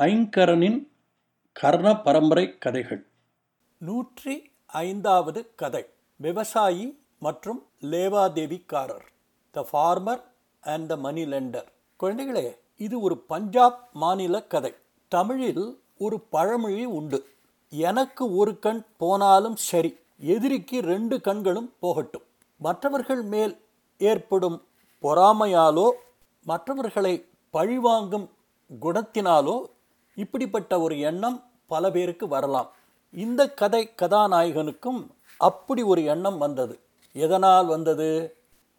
ஐங்கரனின் கர்ண பரம்பரை கதைகள். நூற்றி ஐந்தாவது கதை. விவசாயி மற்றும் லேவாதேவிக்காரர். The farmer and the money lender குழந்தைகளே இது ஒரு பஞ்சாப் மாநில கதை. தமிழில் ஒரு பழமொழி உண்டு. எனக்கு ஒரு கண் போனாலும் சரி எதிரிக்கு ரெண்டு கண்களும் போகட்டும். மற்றவர்கள் மேல் ஏற்படும் பொறாமையாலோ மற்றவர்களை பழிவாங்கும் குணத்தினாலோ இப்படிப்பட்ட ஒரு எண்ணம் பல பேருக்கு வரலாம். இந்த கதை கதாநாயகனுக்கும் அப்படி ஒரு எண்ணம் வந்தது. எதனால் வந்தது?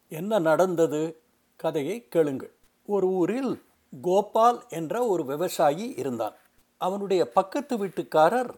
என்ன நடந்தது? கதையை கேளுங்கள். ஒரு ஊரில் கோபால் என்ற ஒரு விவசாயி இருந்தான். அவனுடைய பக்கத்து வீட்டுக்காரர்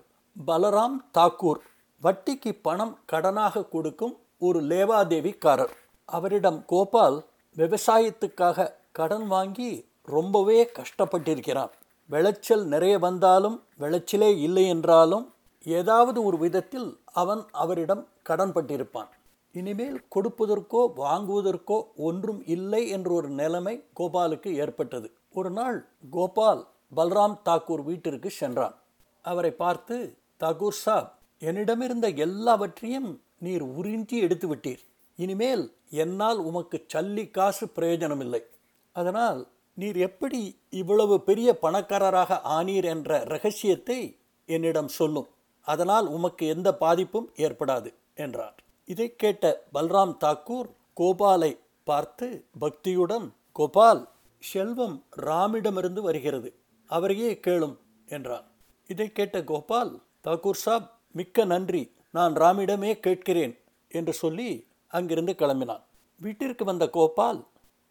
பலராம் தாக்கூர் வட்டிக்கு பணம் கடனாக கொடுக்கும் ஒரு லேவாதேவிக்காரர். அவரிடம் கோபால் விவசாயத்துக்காக கடன் வாங்கி ரொம்பவே கஷ்டப்பட்டிருக்கிறான். விளைச்சல் நிறைய வந்தாலும் விளைச்சலே இல்லை என்றாலும் ஏதாவது ஒரு விதத்தில் அவன் அவரிடம் கடன்பட்டிருப்பான் இனிமேல் கொடுப்பதற்கோ வாங்குவதற்கோ ஒன்றும் இல்லை என்ற ஒரு நிலைமை கோபாலுக்கு ஏற்பட்டது. ஒரு நாள் கோபால் பல்ராம் தாக்கூர் வீட்டிற்கு சென்றான். அவரை பார்த்து தாகூர் சாப் என்னிடமிருந்த எல்லாவற்றையும் நீர் உறிஞ்சி எடுத்து விட்டீர் இனிமேல் என்னால் உமக்கு சல்லி காசு பிரயோஜனமில்லை. அதனால் நீர் எப்படி இவ்வளவு பெரிய பணக்காரராக ஆனீர் என்ற ரகசியத்தை என்னிடம் சொல்லும்? அதனால் உமக்கு எந்த பாதிப்பும் ஏற்படாது என்றார். இதை கேட்ட பல்ராம் தாக்கூர் கோபாலை பார்த்து பக்தியுடன் கோபால் செல்வம் ராமிடமிருந்து வருகிறது. அவரையே கேளும் என்றார். இதை கேட்ட கோபால் தாக்கூர் சாப் மிக்க நன்றி. நான் ராமிடமே கேட்கிறேன் என்று சொல்லி அங்கிருந்து கிளம்பினான். வீட்டிற்கு வந்த கோபால்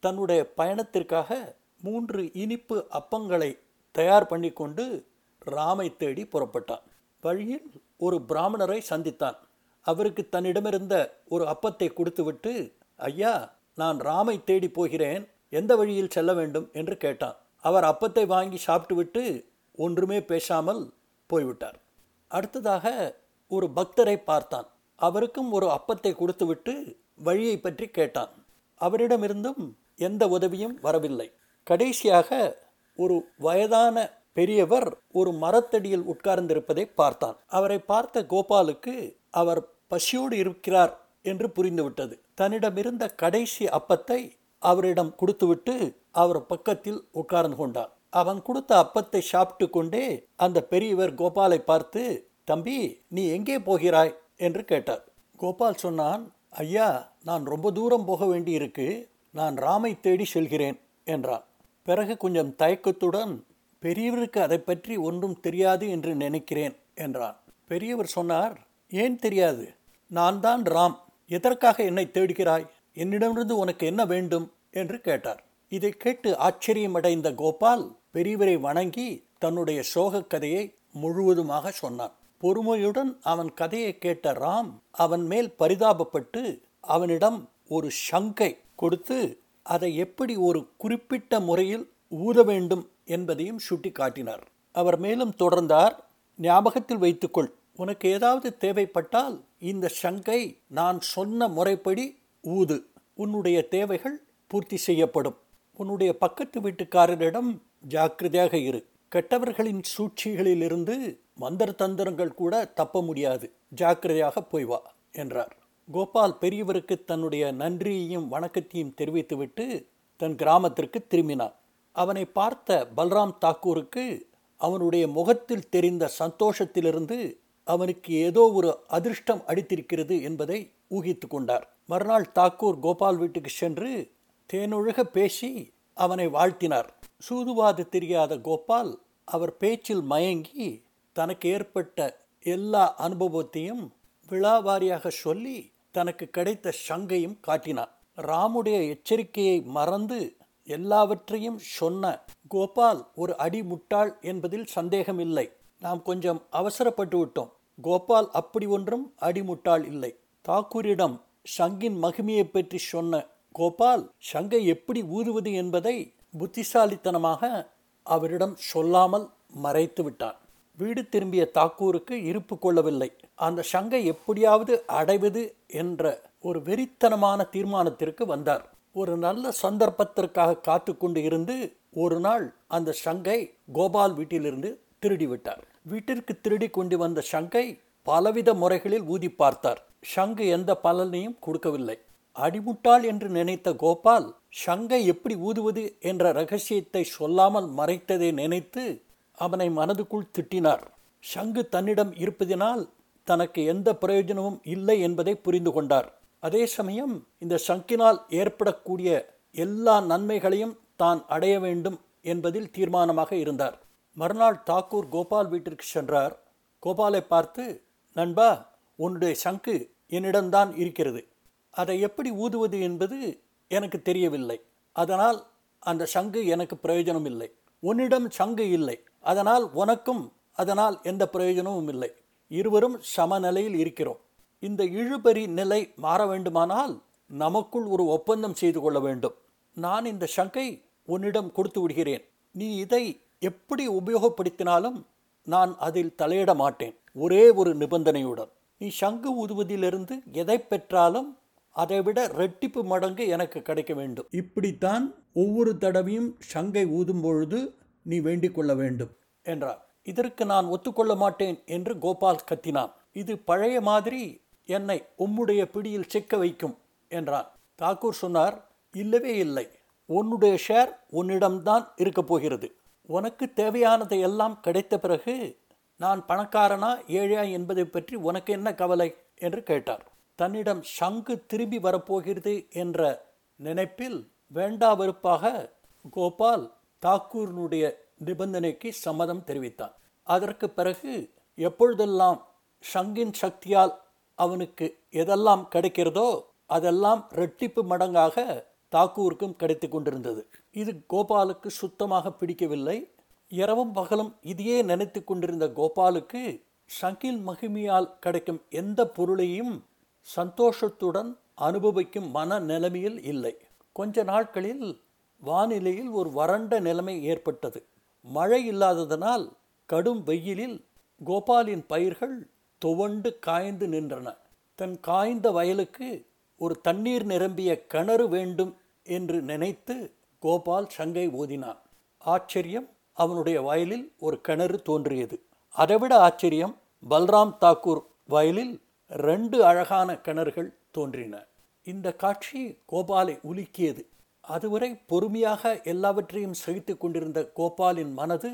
தன்னுடைய பயணத்திற்காக மூன்று இனிப்பு அப்பங்களை தயார் பண்ணி கொண்டு ராமை தேடி புறப்பட்டான். வழியில் ஒரு பிராமணரை சந்தித்தான். அவருக்கு தன்னிடமிருந்த ஒரு அப்பத்தை கொடுத்துவிட்டு ஐயா நான் ராமை தேடி போகிறேன். எந்த வழியில் செல்ல வேண்டும்? என்று கேட்டான். அவர் அப்பத்தை வாங்கி சாப்பிட்டுவிட்டு ஒன்றுமே பேசாமல் போய்விட்டார். அடுத்ததாக ஒரு பக்தரை பார்த்தான். அவருக்கும் ஒரு அப்பத்தை கொடுத்துவிட்டு வழியை பற்றி கேட்டான். அவரிடமிருந்தும் எந்த உதவியும் வரவில்லை. கடைசியாக ஒரு வயதான பெரியவர் ஒரு மரத்தடியில் உட்கார்ந்திருப்பதை பார்த்தான். அவரை பார்த்த கோபாலுக்கு அவர் பசியோடு இருக்கிறார் என்று புரிந்துவிட்டது. தன்னிடமிருந்த கடைசி அப்பத்தை அவரிடம் கொடுத்துவிட்டு அவர் பக்கத்தில் உட்கார்ந்து கொண்டான். அவன் கொடுத்த அப்பத்தை சாப்பிட்டு கொண்டே அந்த பெரியவர் கோபாலை பார்த்து தம்பி நீ எங்கே போகிறாய்? என்று கேட்டார். கோபால் சொன்னான் ஐயா நான் ரொம்ப தூரம் போக வேண்டியிருக்கு. நான் ராமை தேடி செல்கிறேன் என்றான். பிறகு கொஞ்சம் தயக்கத்துடன் பெரியவருக்கு அதை பற்றி ஒன்றும் தெரியாது என்று நினைக்கிறேன் என்றான். பெரியவர் சொன்னார் ஏன் தெரியாது? நான் தான் ராம். எதற்காக என்னை தேடுகிறாய்? என்னிடமிருந்து உனக்கு என்ன வேண்டும்? என்று கேட்டார். இதை கேட்டு ஆச்சரியமடைந்த கோபால் பெரியவரை வணங்கி தன்னுடைய சோகக் கதையை முழுவதுமாக சொன்னான். பொறுமையுடன் அவன் கதையை கேட்ட ராம் அவன் மேல் பரிதாபப்பட்டு அவனிடம் ஒரு சங்கை கொடுத்து அதை எப்படி ஒரு குறிப்பிட்ட முறையில் ஊத வேண்டும் என்பதையும் சுட்டி காட்டினார் அவர் மேலும் தொடர்ந்தார் ஞாபகத்தில் வைத்துக்கொள் உனக்கு ஏதாவது தேவைப்பட்டால் இந்த சங்கை நான் சொன்ன முறைப்படி ஊது. உன்னுடைய தேவைகள் பூர்த்தி செய்யப்படும். உன்னுடைய பக்கத்து வீட்டுக்காரரிடம் ஜாக்கிரதையாக இரு. கெட்டவர்களின் சூழ்ச்சிகளிலிருந்து மந்திர தந்திரங்கள் கூட தப்ப முடியாது. ஜாக்கிரதையாக போய் வா என்றார். கோபால் பெரியவருக்கு தன்னுடைய நன்றியையும் வணக்கத்தையும் தெரிவித்துவிட்டு தன் கிராமத்திற்கு திரும்பினார் அவனை பார்த்த பல்ராம் தாக்கூருக்கு அவனுடைய முகத்தில் தெரிந்த சந்தோஷத்திலிருந்து அவனுக்கு ஏதோ ஒரு அதிர்ஷ்டம் அடித்திருக்கிறது என்பதை ஊகித்து கொண்டார். மறுநாள் தாக்கூர் கோபால் வீட்டுக்கு சென்று தேனொழுக பேசி அவனை வாழ்த்தினார். சூதுவாது தெரியாத கோபால் அவர் பேச்சில் மயங்கி தனக்கு ஏற்பட்ட எல்லா அனுபவத்தையும் விழாவாரியாக சொல்லி தனக்கு கிடைத்த சங்கையும் காட்டினான் ராமுடைய எச்சரிக்கையை மறந்து எல்லாவற்றையும் சொன்ன கோபால் ஒரு அடி முட்டாள் என்பதில் சந்தேகமில்லை. நாம் கொஞ்சம் அவசரப்பட்டு விட்டோம். கோபால் அப்படி ஒன்றும் அடிமுட்டாள் இல்லை. தாக்கூரிடம் சங்கின் மகிமையை பற்றி சொன்ன கோபால் சங்கை எப்படி ஊதுவது என்பதை புத்திசாலித்தனமாக அவரிடம் சொல்லாமல் மறைத்து விட்டான். வீடு திரும்பிய தாக்கூருக்கு இருப்பு கொள்ளவில்லை. அந்த சங்கை எப்படியாவது அடைவது என்ற ஒரு வெறித்தனமான தீர்மானத்திற்கு வந்தார். ஒரு நல்ல சந்தர்ப்பத்திற்காக காத்து கொண்டு இருந்து ஒரு நாள் அந்த சங்கை கோபால் வீட்டிலிருந்து திருடி விட்டார் வீட்டிற்கு திருடி கொண்டு வந்த சங்கை பலவித முறைகளில் ஊதி பார்த்தார். சங்கு எந்த பலனையும் கொடுக்கவில்லை. அடிமுட்டாள் என்று நினைத்த கோபால் சங்கை எப்படி ஊதுவது? என்ற ரகசியத்தை சொல்லாமல் மறைத்ததை நினைத்து அவனை மனதுக்குள் திட்டினார். சங்கு தன்னிடம் இருப்பதினால் தனக்கு எந்த பிரயோஜனமும் இல்லை என்பதை புரிந்து கொண்டார். அதே சமயம் இந்த சங்கினால் ஏற்படக்கூடிய எல்லா நன்மைகளையும் தான் அடைய வேண்டும் என்பதில் தீர்மானமாக இருந்தார். மறுநாள் தாக்கூர் கோபால் வீட்டிற்கு சென்றார். கோபாலை பார்த்து நண்பா உன்னுடைய சங்கு என்னிடம்தான் இருக்கிறது. அதை எப்படி ஊதுவது என்பது எனக்கு தெரியவில்லை. அதனால் அந்த சங்கு எனக்கு பிரயோஜனம் இல்லை உன்னிடம் சங்கு இல்லை. அதனால் உனக்கும் அதனால் எந்த பிரயோஜனமும் இல்லை. இருவரும் சமநிலையில் இருக்கிறோம். இந்த இழுபறி நிலை மாற வேண்டுமானால் நமக்குள் ஒரு ஒப்பந்தம் செய்து கொள்ள வேண்டும். நான் இந்த சங்கை உன்னிடம் கொடுத்து விடுகிறேன். நீ இதை எப்படி உபயோகப்படுத்தினாலும் நான் அதில் தலையிட மாட்டேன். ஒரே ஒரு நிபந்தனையுடன். நீ சங்கு ஊதுவதிலிருந்து எதை பெற்றாலும் அதைவிட ரெட்டிப்பு மடங்கு எனக்கு கிடைக்க வேண்டும். இப்படித்தான் ஒவ்வொரு தடவையும் சங்கை ஊதும் பொழுது நீ வேண்டிக் கொள்ள வேண்டும் என்றார். இதற்கு நான் ஒத்துக்கொள்ள மாட்டேன் என்று கோபால் கத்தினான். இது பழைய மாதிரி என்னை உம்முடைய பிடியில் சிக்க வைக்கும் என்றான். தாக்கூர் சொன்னார் இல்லவே இல்லை. உன்னுடைய ஷேர் உன்னிடம்தான் இருக்கப் போகிறது. உனக்கு தேவையானதை எல்லாம் கிடைத்த பிறகு நான் பணக்காரனா ஏழையா என்பதை பற்றி உனக்கு என்ன கவலை? என்று கேட்டார். தன்னிடம் சங்கு திரும்பி வரப்போகிறது என்ற நினைப்பில் வேண்டா வெறுப்பாக கோபால் தாக்கூரினுடைய நிபந்தனைக்கு சம்மதம் தெரிவித்தான். அதற்கு பிறகு எப்பொழுதெல்லாம் ஷங்கின் சக்தியால் அவனுக்கு எதெல்லாம் கிடைக்கிறதோ அதெல்லாம் ரெட்டிப்பு மடங்காக தாக்கூருக்கும் கிடைத்து கொண்டிருந்தது. இது கோபாலுக்கு சுத்தமாக பிடிக்கவில்லை. இரவும் பகலும் இதையே நினைத்து கொண்டிருந்த கோபாலுக்கு ஷங்கில் மகிமியால் கிடைக்கும் எந்த பொருளையும் சந்தோஷத்துடன் அனுபவிக்கும் மன நிலைமையில் இல்லை. கொஞ்ச நாட்களில் வானிலையில் ஒரு வறண்ட நிலைமை ஏற்பட்டது. மழை இல்லாததனால் கடும் வெயிலில் கோபாலின் பயிர்கள் துவண்டு காய்ந்து நின்றன. தன் காய்ந்த வயலுக்கு ஒரு தண்ணீர் நிரம்பிய கிணறு வேண்டும் என்று நினைத்து கோபால் சங்கை ஓதினான். ஆச்சரியம் அவனுடைய வயலில் ஒரு கிணறு தோன்றியது. அதைவிட ஆச்சரியம் பல்ராம் தாக்கூர் வயலில் ரெண்டு அழகான கிணறுகள் தோன்றின. இந்த காட்சி கோபாலை உலுக்கியது. அதுவரை பொறுமையாக எல்லாவற்றையும் சகித்து கொண்டிருந்த கோபாலின் மனது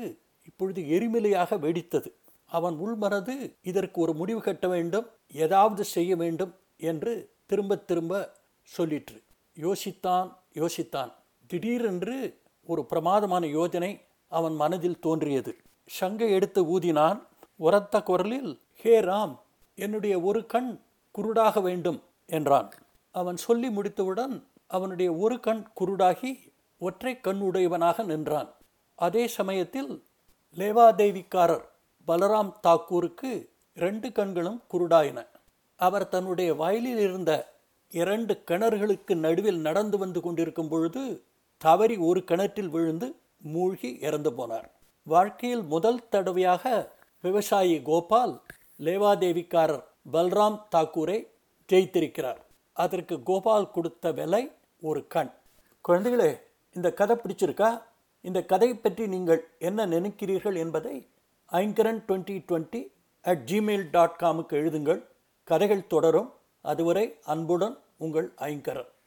இப்பொழுது எரிமலையாக வெடித்தது. அவன் உள்மனது இதற்கு ஒரு முடிவு கட்ட வேண்டும் ஏதாவது செய்ய வேண்டும் என்று திரும்ப திரும்ப சொல்லிற்று. யோசித்தான் யோசித்தான். திடீரென்று ஒரு பிரமாதமான யோஜனை அவன் மனதில் தோன்றியது. சங்கை எடுத்து ஊதினான். உரத்த குரலில் ஹே ராம் என்னுடைய ஒரு கண் குருடாக வேண்டும் என்றான். அவன் சொல்லி முடித்தவுடன் அவனுடைய ஒரு கண் குருடாகி ஒற்றை கண் உடையவனாக நின்றான். அதே சமயத்தில் லேவாதேவிக்காரர் பலராம் தாக்கூருக்கு இரண்டு கண்களும் குருடாயின. அவர் தன்னுடைய வயலில் இருந்த இரண்டு கிணறுகளுக்கு நடுவில் நடந்து வந்து கொண்டிருக்கும் பொழுது தவறி ஒரு கிணற்றில் விழுந்து மூழ்கி இறந்து போனார். வாழ்க்கையில் முதல் தடவையாக விவசாயி கோபால் லேவாதேவிக்காரர் பல்ராம் தாக்கூரை ஜெயித்திருக்கிறார். அதற்கு கோபால் கொடுத்த விலை ஒரு கண். குழந்தைகளே இந்த கதை பிடிச்சிருக்கா? இந்த கதை பற்றி நீங்கள் என்ன நினைக்கிறீர்கள் என்பதை Aingaran twenty twenty at Gmail dot காமுக்கு எழுதுங்கள். கதைகள் தொடரும். அதுவரை அன்புடன் உங்கள் ஐங்கரன்.